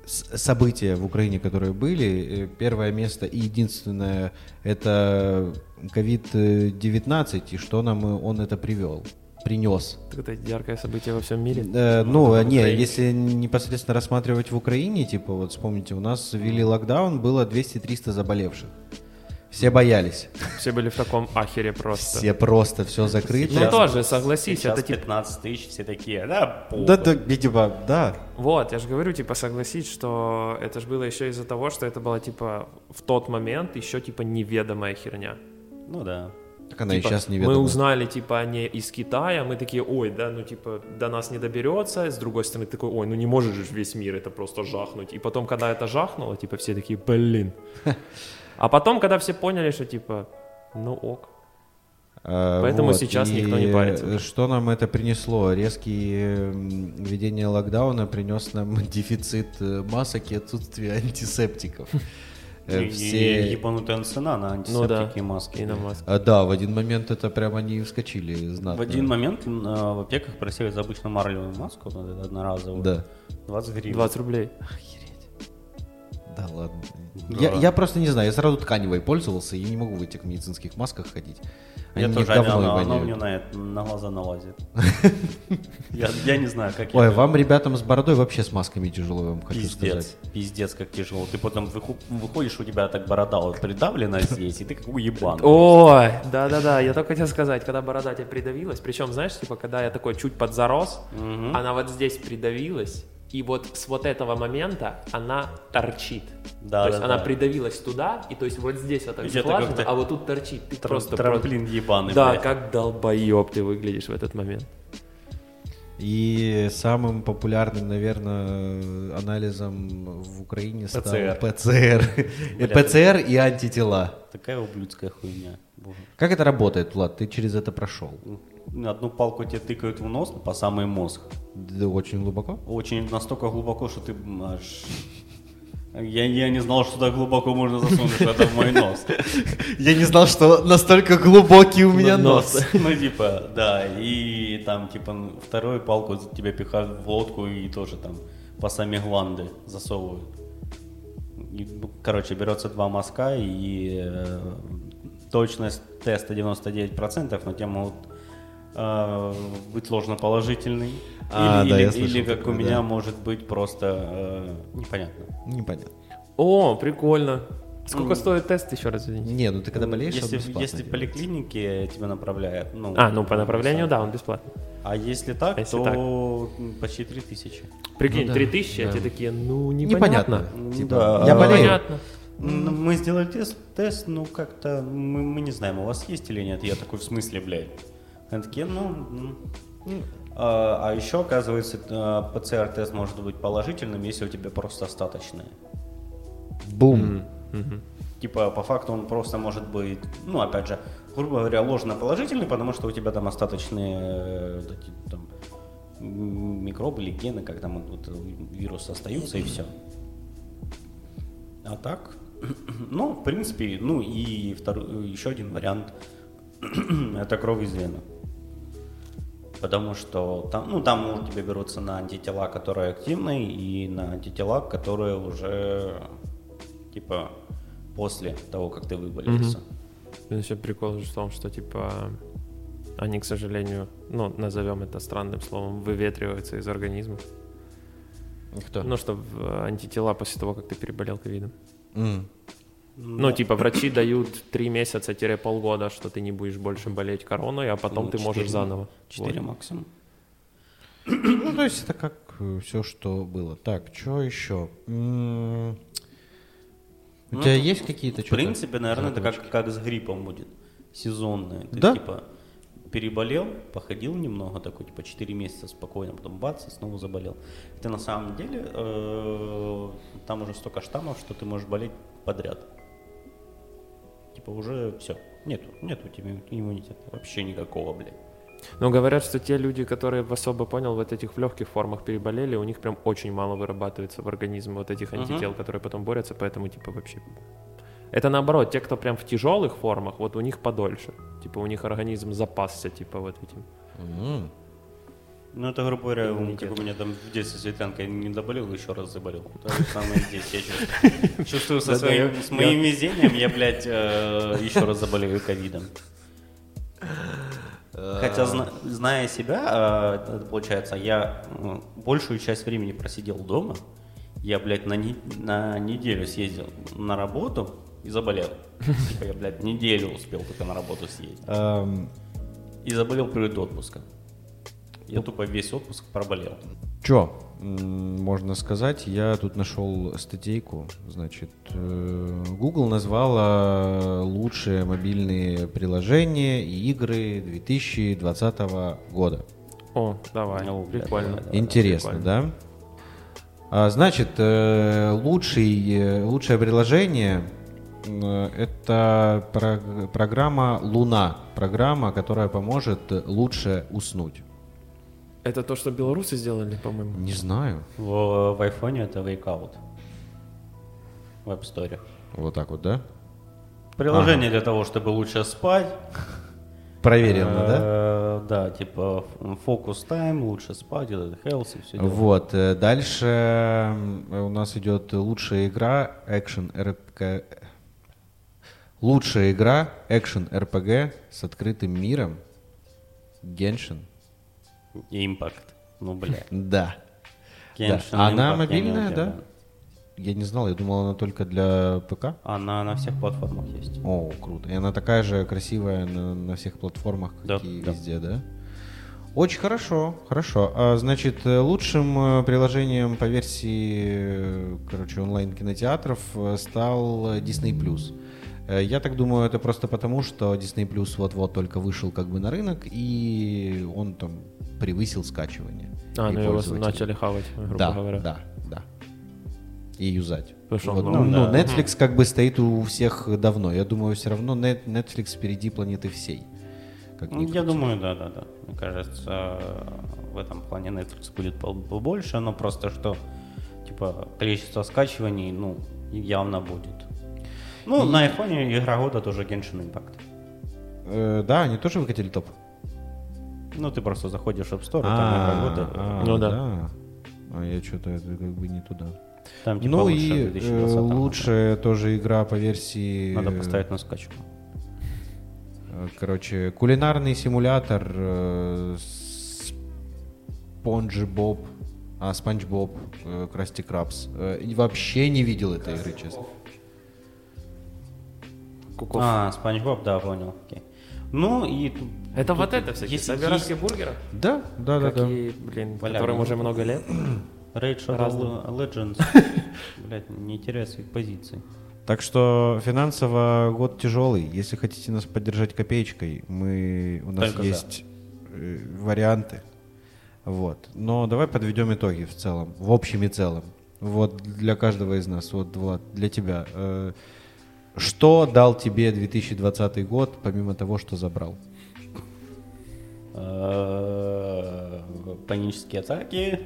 события в Украине, которые были. Э, Первое место и единственное это COVID-19, и что нам э, он это привел, принес. Это яркое событие во всем мире. Э, ну, в не, Украине. если непосредственно рассматривать в Украине, типа, вот вспомните, у нас ввели локдаун, было 200-300 заболевших. Все боялись. Все были в таком ахере просто. Все просто, все закрыто. Ну тоже, согласись, Сейчас это типа... 15 тысяч, все такие, да, похуй». Да, да, видимо, да. Вот, я же говорю, типа, согласись, что это же было еще из-за того, что это была, типа, в тот момент еще, типа, неведомая херня. Ну да. Так она и Типа, сейчас не Мы узнали, типа, не из Китая, мы такие, ой, да, ну, типа, до нас не доберется. С другой стороны, такой, ой, ну не может же весь мир это просто жахнуть. И потом, когда это жахнуло, типа, все такие, блин. А потом, когда все поняли, что, типа, ну ок. Поэтому сейчас никто не парится. э, Что нам это принесло? Резкие введение локдауна принес нам дефицит э, масок и отсутствие антисептиков. Э, И- и Все... ебанутая цена на Ну да, антисептики и маски. и на маске. А, Да, в один момент это прям они вскочили знатно. В один момент э, в аптеках просили за обычную марлевую маску, вот одноразовую, Да. 20 гривен. 20 рублей. Да ладно. Да. Я, я просто не знаю, я сразу тканевой пользовался, и не могу в этих медицинских масках ходить. Они Я тоже, говной оно, оно мне на, на глаза налазит. Я, я не знаю, как Ой, я... вам, ребятам с бородой, вообще с масками тяжело, я вам хочу Пиздец, сказать. пиздец, как тяжело. Ты потом выху- выходишь, у тебя так борода вот придавлена здесь, и ты как уебан. Ой, да-да-да, я только хотел сказать, когда борода тебе придавилась, причем, знаешь, типа, когда я такой чуть подзарос, она вот здесь придавилась, и вот с вот этого момента она торчит. Да, то есть да, она да. придавилась туда, и то есть вот здесь вот так сглажено, а вот тут торчит. Ты Трам- просто трамплин ебаный, Да, блядь. как долбоеб ты выглядишь в этот момент. И самым популярным, наверное, анализом в Украине стал ПЦР. ПЦР. И ПЦР и антитела. Такая ублюдская хуйня. Боже. Как это работает, Влад? Ты через это прошел? Одну палку тебе тыкают в нос по самый мозг. Да, очень глубоко? Очень настолько глубоко, что ты аж... Я, я не знал, что так глубоко можно засунуть это в мой нос. Я не знал, что настолько глубокий у меня нос. Ну, типа, да, и там, типа, вторую палку тебя пихают в лодку и тоже там по сами гланды засовывают. Ну, короче, берется два мазка и э, точность теста 99%, но те могут э, быть ложноположительный. А, или, да, или- я слышал или как такое, у меня да. может быть просто э, непонятно. Непонятно. О, прикольно. Сколько стоит тест еще раз? извините? Не, ну ты когда болеешь, он если, бесплатно если поликлинике тебя направляют, ну, А, ну по направлению, да, он бесплатный. А если так, Если то так. почти 3000. Прикинь, Ну да, 3000, а да. те такие, ну, Непонятно. непонятно. Типа, Да. я А, болею. Непонятно. М, Мы сделали тест, тест, ну как-то мы, мы не знаем, у вас есть или нет. Я такой, в смысле, блядь? Они такие, ну... м. А, а еще, оказывается, э, ПЦР-тест может быть положительным, если у тебя просто остаточные. Бум. Типа, по факту он просто может быть, ну, опять же, грубо говоря, ложно-положительный, потому что у тебя там остаточные э, вот эти, там, микробы или гены, как там вот, э, вирус остаются, и все. А так, ну, в принципе, ну и второй, еще один вариант, это кровь из вены. Потому что там, ну, там у тебя берутся на антитела, которые активны, и на антитела, которые уже, типа, после того, как ты выболелся. Ну, Еще прикол же в том, что типа они, к сожалению, ну, назовем это странным словом, выветриваются из организма. Кто? Ну, что в антитела после того, как ты переболел ковидом. М. Ну, типа, врачи дают три месяца-полгода, что ты не будешь больше болеть короной, а потом Ну, ты можешь четыре- заново. Четыре Вот. максимум. Ну, то есть это как все, что было. Так, что еще? М, У Ну, тебя есть какие-то В принципе, наверное, это как, как с гриппом будет. Сезонное. Ты Да? типа переболел, походил немного, такой, типа, 4 месяца спокойно, потом бац, и снова заболел. Ты на самом деле, э, там уже столько штаммов, что ты можешь болеть подряд. Типа уже все. Нету, нету у тебя иммунитета вообще никакого, блядь. Но говорят, что те люди, которые в особо понял, вот этих в легких формах переболели, у них прям очень мало вырабатывается в организме вот этих антител, которые потом борются, поэтому типа вообще... Это наоборот, те, кто прям в тяжелых формах, вот у них подольше. Типа у них организм запасся, типа вот этим. М. Ну, это, грубо говоря, как у меня там в детстве Светлянка не доболел, еще раз заболел. То же самое здесь. Я чувствую, чувствую со своим, с моим везением, я, блядь, э, еще раз заболею ковидом. Хотя, зна- зная себя, э, получается, я э, большую часть времени просидел дома. Я, блядь, на, не- на неделю съездил на работу и заболел. Типа я, блядь, неделю успел только на работу съездить. И заболел перед отпуском. Я тупо весь отпуск проболел. Чё можно сказать? Я тут нашел статейку. Значит, э, Google назвала лучшие мобильные приложения и игры 2020 года. О, давай, Ну, прикольно. давай. Интересно, прикольно. да? А, значит, э, лучший, э, лучшее приложение это про- программа Луна, программа, которая поможет лучше уснуть. Это то, что белорусы сделали, по-моему. Не знаю. В, в айфоне это Wakeout. В App Store. Вот так вот, да? Приложение для того, чтобы лучше спать. Проверено, да? Э, Э, Да, типа фокус тайм, лучше спать, health и все дела. Вот, э, дальше м, у нас идет лучшая игра, экшен РПГ. Лучшая игра, экшен РПГ с открытым миром. Геншин. Импакт. Ну, бля. Да. Да. Она мобильная, да? Я не знал, я думал, она только для ПК. Она на всех платформах есть. О, круто. И она такая же красивая на, на всех платформах, Да, как и да. везде, да? Очень хорошо, хорошо. А, значит, лучшим э, приложением по версии, э, короче, онлайн-кинотеатров э, стал Disney+. Э, Я так думаю, это просто потому, что Disney Plus вот-вот только вышел как бы на рынок, и он там превысил скачивание. А, ну его начали хавать, грубо да, говоря. да, да. И юзать. Вот, ну, ну, Netflix как бы стоит у всех давно. Я думаю, все равно Net- Netflix впереди планеты всей. Как Ну, Я думаю, да, да, да. Мне кажется, в этом плане Netflix будет побольше, но просто что, типа, количество скачиваний, ну, явно будет. Ну, на айфоне игра года тоже Genshin Impact. Э, да, они тоже выкатили топ. Ну, ты просто заходишь в App Store, А, там игра года, а, Ну да. А я что-то как бы не туда. там типа ну лучше и в 2020 э, лучшая тоже игра по версии... Надо поставить на скачку. э, Короче, кулинарный симулятор э, Спонж Боб, а Спанч Боб, э, Красти Крабс. Э, и вообще не видел этой игры, честно. Куков. А, Спанч Боб, да, понял. Окей. Ну и... Это вот это всякие есть- собиратские есть бургеры? Да, да, да, да. Блин, Валяют. которым уже много лет. Raid Shadow. Legends. Блять, не теряй своих позиций. Так что финансово год тяжелый. Если хотите нас поддержать копеечкой, мы у нас Только есть э, варианты. Вот. Но давай подведем итоги в целом, в общем и целом. Вот для каждого из нас, вот Влад, для тебя. Что дал тебе 2020 год, помимо того, что забрал? Э, Панические атаки.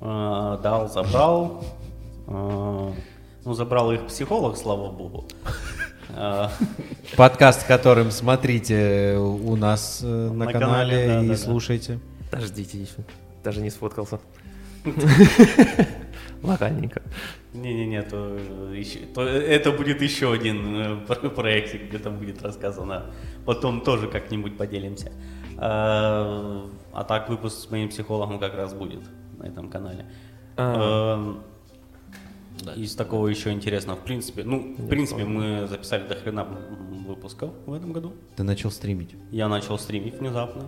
Э, Дал, забрал. Э, Ну, забрал их психолог, слава богу. Подкаст, которым смотрите у нас на, На канале, канале, да, и да. слушайте. Подождите еще. Даже не сфоткался. Локальненько. Не-не-не, то, еще- то это будет еще один э, про- проектик, где там будет рассказано. Потом тоже как-нибудь поделимся. Э, А так выпуск с моим психологом как раз будет на этом канале. А. Э, Из такого еще интересного, в принципе, ну, в принципе, мы записали до хрена выпусков в этом году. Ты начал стримить. Я начал стримить внезапно.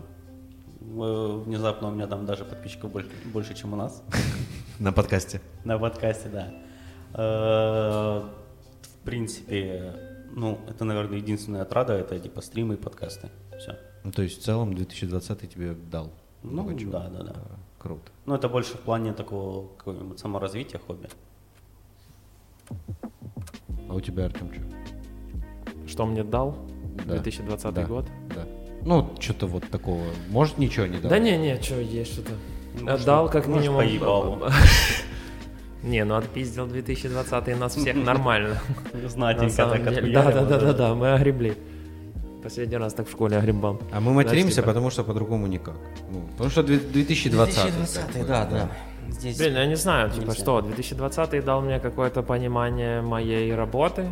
Э, Внезапно у меня там даже подписчиков больше, больше чем у нас. На подкасте. На подкасте, да. Э, В принципе, ну, это, наверное, единственная отрада, это типа стримы и подкасты. Все. Ну, то есть в целом 2020 тебе дал Ну, много чего. да, да, да. Круто. Ну, это больше в плане такого какого-нибудь саморазвития хобби. А у тебя, Артем, что? Что мне дал Да. 2020 Да. год? Да. Ну, что-то вот такого. Может, ничего не дал? Да не, не, что есть что-то. Ну, Отдал как минимум. поебалу. Не, ну отпиздил 2020 нас всех нормально. На Знатенько так. Да, да, да, да, да, мы огребли. Последний раз так в школе огребал. А мы материмся, потому что по-другому никак. Ну, потому что две- 2020. как бы, да, да. Здесь... Блин, я не знаю, типа Нельзя. что, 2020 дал мне какое-то понимание моей работы,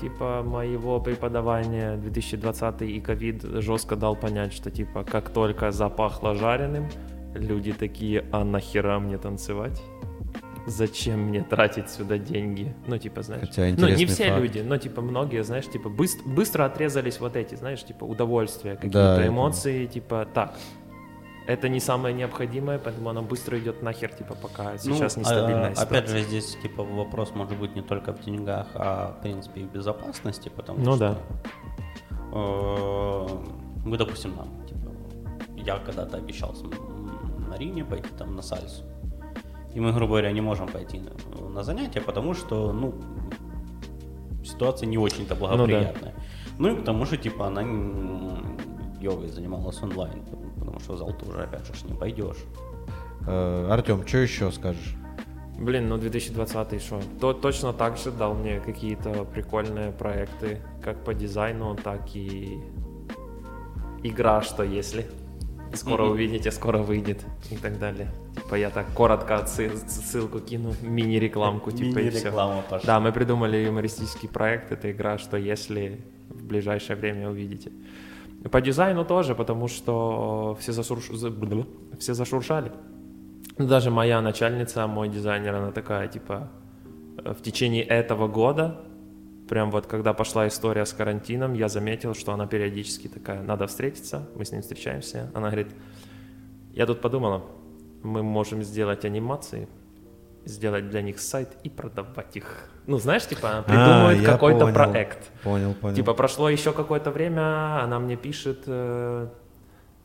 типа моего преподавания. 2020 и ковид жестко дал понять, что типа как только запахло жареным, люди такие, а нахера мне танцевать? Зачем мне тратить сюда деньги? Ну, типа, знаешь. Хотя ну, не все факт. люди, но, типа, многие, знаешь, типа, быстро, быстро отрезались вот эти, знаешь, типа, удовольствия, Да, какие-то это- эмоции, типа, так. Это не самое необходимое, поэтому оно быстро идет нахер, типа, пока сейчас Ну, нестабильная а, ситуация. Опять же, здесь типа вопрос может быть не только в деньгах, а в принципе и в безопасности, потому Ну что э, мы, допустим, нам, типа, я когда-то обещал Марине пойти там на сальсу. И мы, грубо говоря, не можем пойти на, на занятия, потому что, ну, ситуация не очень-то благоприятная. Ну, и потому что, типа, она йогой занималась онлайн, потому что в зал ты уже, опять же, не пойдешь. Э, Артем, что еще скажешь? Блин, ну 2020 что? То, точно так же дал мне какие-то прикольные проекты, как по дизайну, так и игра «Что если?». Скоро Мгм. увидите, скоро выйдет и так далее. Типа я так коротко ссылку кину, мини-рекламку, типа и все. Пошла. Да, мы придумали юмористический проект. Это игра «Что если?» в ближайшее время увидите. По дизайну тоже, потому что все, засурш- все зашуршали. Даже моя начальница, мой дизайнер, она такая, типа, э, в течение этого года, прям вот когда пошла история с карантином, я заметил, что она периодически такая, надо встретиться, мы с ним встречаемся. Она говорит, я тут подумала, мы можем сделать анимации, сделать для них сайт и продавать их. Ну, знаешь, типа, придумывает А, какой-то понял. проект. Понял, понял. Типа прошло еще какое-то время, она мне пишет, э,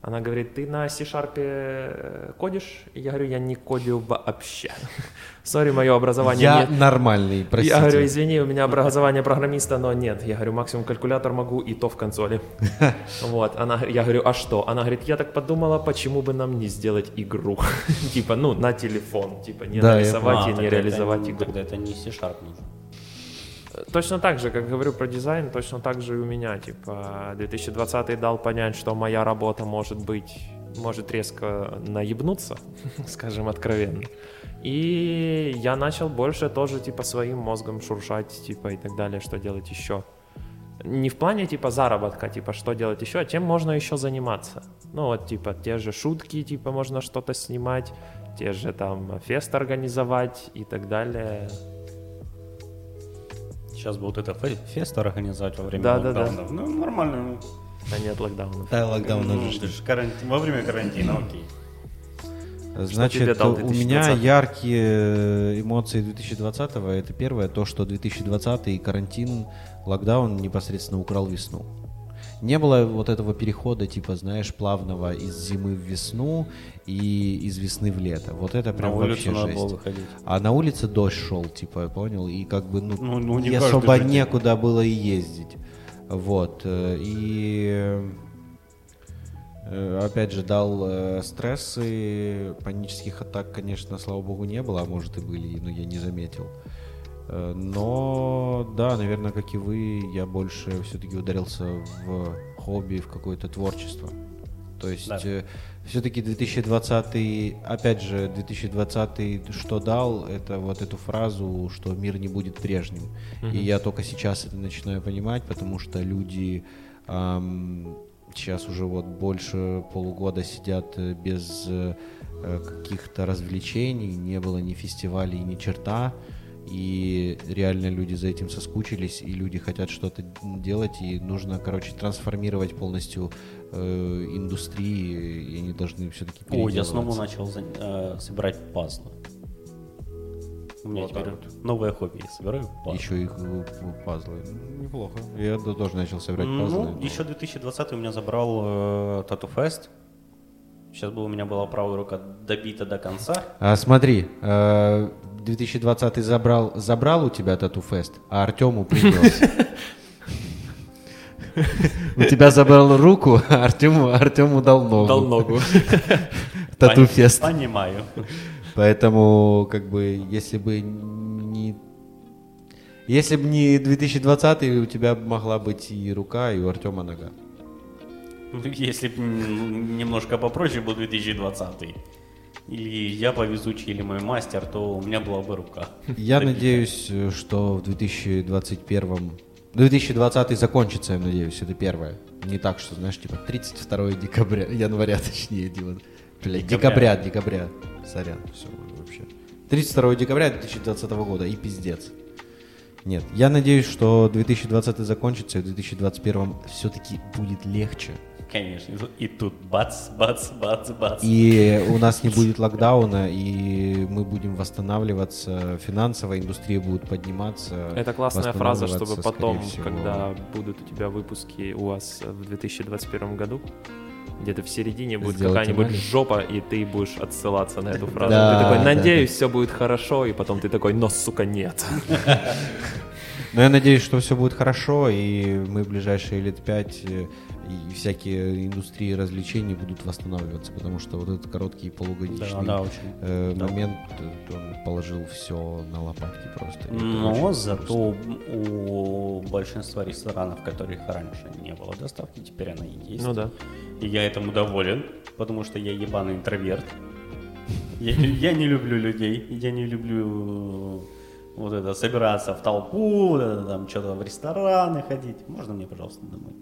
она говорит, ты на C-Sharp э, кодишь? И я говорю, я не кодю вообще. Sorry, мое образование я нет. нормальный, простите. Я говорю, извини, у меня образование программиста, но нет. Я говорю, максимум калькулятор могу, и то в консоли. Вот, она, я говорю, а что? Она говорит, я так подумала, почему бы нам не сделать игру? Типа, ну, на телефон, типа, не Да, нарисовать А, и не тогда это реализовать не- игру. Тогда это не C-Sharp нужен. Точно так же, как говорю про дизайн, точно так же и у меня. Типа, 2020 дал понять, что моя работа может быть, может резко наебнуться, скажем откровенно. И я начал больше тоже, типа, своим мозгом шуршать, типа, и так далее, что делать еще. Не в плане, типа, заработка, типа, что делать еще, а чем можно еще заниматься. Ну, вот, типа, те же шутки, типа, можно что-то снимать, те же, там, фест организовать и так далее. Сейчас бы вот это фе- фест организовать во время Да, да, да. локдаунов. Ну, нормально. ну, А нет локдаунов. Да, локдаун ну, уже ты ж карантин- Во время карантина, окей. тебе Значит, дал у меня 2020? яркие эмоции 2020-го. Это первое, то, что 2020 и карантин, локдаун непосредственно украл весну. Не было вот этого перехода, типа, знаешь, плавного из зимы в весну и из весны в лето. Вот это На прям улицу вообще жесть. было выходить. А на улице дождь шел, типа, понял? И как бы, ну, Ну, ну, не особо же день. некуда было и ездить. Вот. э, И э, опять же дал э, стрессы, панических атак, конечно, слава богу, не было, а может и были, но я не заметил. Э, Но да, наверное, как и вы, я больше все-таки ударился в хобби, в какое-то творчество. То есть Да. все-таки 2020, опять же, 2020 что дал, это вот эту фразу, что мир не будет прежним. И я только сейчас это начинаю понимать, потому что люди ам, сейчас уже вот больше полугода сидят э, без э, э, каких-то развлечений, не было ни фестивалей, ни черта. И реально люди за этим соскучились, и люди хотят что-то делать, и нужно, короче, трансформировать полностью э, индустрии, и они должны все-таки О, я снова начал за- э, собирать пазлы. У меня Вот теперь вот. новое хобби. Я собираю пазлы. Еще их э, пазлы. Ну, Неплохо. Я тоже начал собирать пазлы. Ну, но- еще 2020 у меня забрал э, Тату Фест. Сейчас бы у меня была правая рука добита до конца. А, смотри, э, 2020 забрал, забрал у тебя тату-фест, а Артему принес. У тебя забрал руку, а Артему, Артему дал ногу. Дал ногу. Тату-фест. Понимаю. Поэтому, как бы, если бы не... Если бы не 2020, у тебя могла быть и рука, и у Артема нога. Ну, Если бы немножко попроще был 2020 или я повезучий, или мой мастер, то у меня была бы рука. Я надеюсь, что в 2021... 2020 закончится, я надеюсь, это первое. Не так, что, знаешь, типа 32 декабря, января точнее, Дима. Блядь, декабря, декабря. Сорян, все вообще. 32 декабря 2020 года и пиздец. Нет, я надеюсь, что 2020 закончится, и в 2021 все-таки будет легче. Конечно. И тут бац, бац, бац, бац. И у нас не будет локдауна, и мы будем восстанавливаться, финансовая индустрия будет подниматься. Это классная фраза, чтобы потом, всего. когда будут у тебя выпуски у вас в 2021 году, где-то в середине будет Сделать какая-нибудь анализ. жопа, и ты будешь отсылаться на эту фразу. Да, ты такой, да, надеюсь, все будет хорошо, и потом ты такой, но, сука, нет. Но я надеюсь, что все будет хорошо, и мы в ближайшие лет пять э, и всякие индустрии развлечений будут восстанавливаться, потому что вот этот короткий полугодичный Да, да, очень. э, Да. момент, э, он положил все на лопатки просто. Но зато грустно. у большинства ресторанов, которых раньше не было доставки, теперь она и есть. Ну да. И я этому доволен, потому что я ебаный интроверт. Я, я не люблю людей, я не люблю вот это собираться в толпу, вот это, там что-то в рестораны ходить. Можно мне, пожалуйста, домой?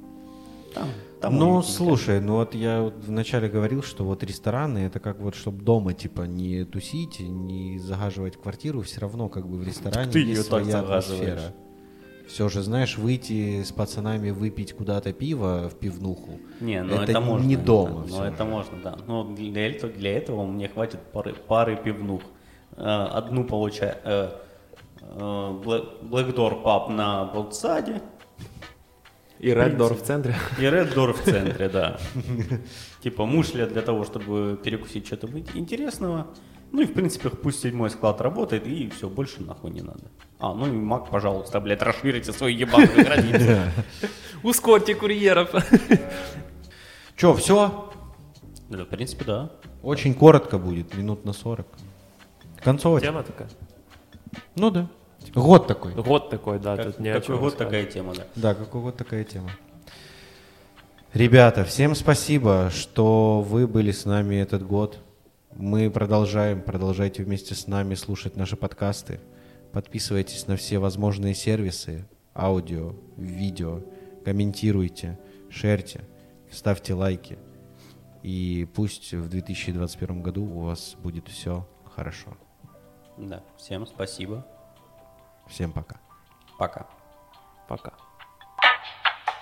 Там, там ну, слушай, ну вот я вот вначале говорил, что вот рестораны это как вот, чтобы дома типа не тусить, не загаживать квартиру, все равно как бы в ресторане ты есть так своя загаживаешь? атмосфера. Все же, знаешь, выйти с пацанами выпить куда-то пиво в пивнуху. Не, ну это это, можно. не дома. это- ну же. это можно, да. Но для этого, для этого мне хватит пары, пары пивнух. Э, Одну получаю э, Black Door Pub на Болтсаде И Door в центре. и Door в центре, да. Типа мушля для того, чтобы перекусить что-то интересного. Ну и в принципе пусть седьмой склад работает и все, больше нахуй не надо. А, ну и Мак, пожалуйста, блядь, расширите свою ебаную границу. Ускорьте курьеров. Че, все? Да, в принципе, да. Очень коротко будет, минут на 40. Концовочка. Тема такая. Ну да. Год такой. Год такой, да, Как- тут не Какой год такая тема, да. Да, какой вот такая тема. Ребята, всем спасибо, что вы были с нами этот год. Мы продолжаем, продолжайте вместе с нами слушать наши подкасты. Подписывайтесь на все возможные сервисы, аудио, видео, комментируйте, шерьте, ставьте лайки. И пусть в 2021 году у вас будет все хорошо. Да, всем спасибо. Всем пока. Пока. Пока.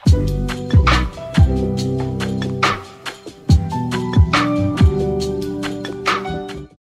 thank you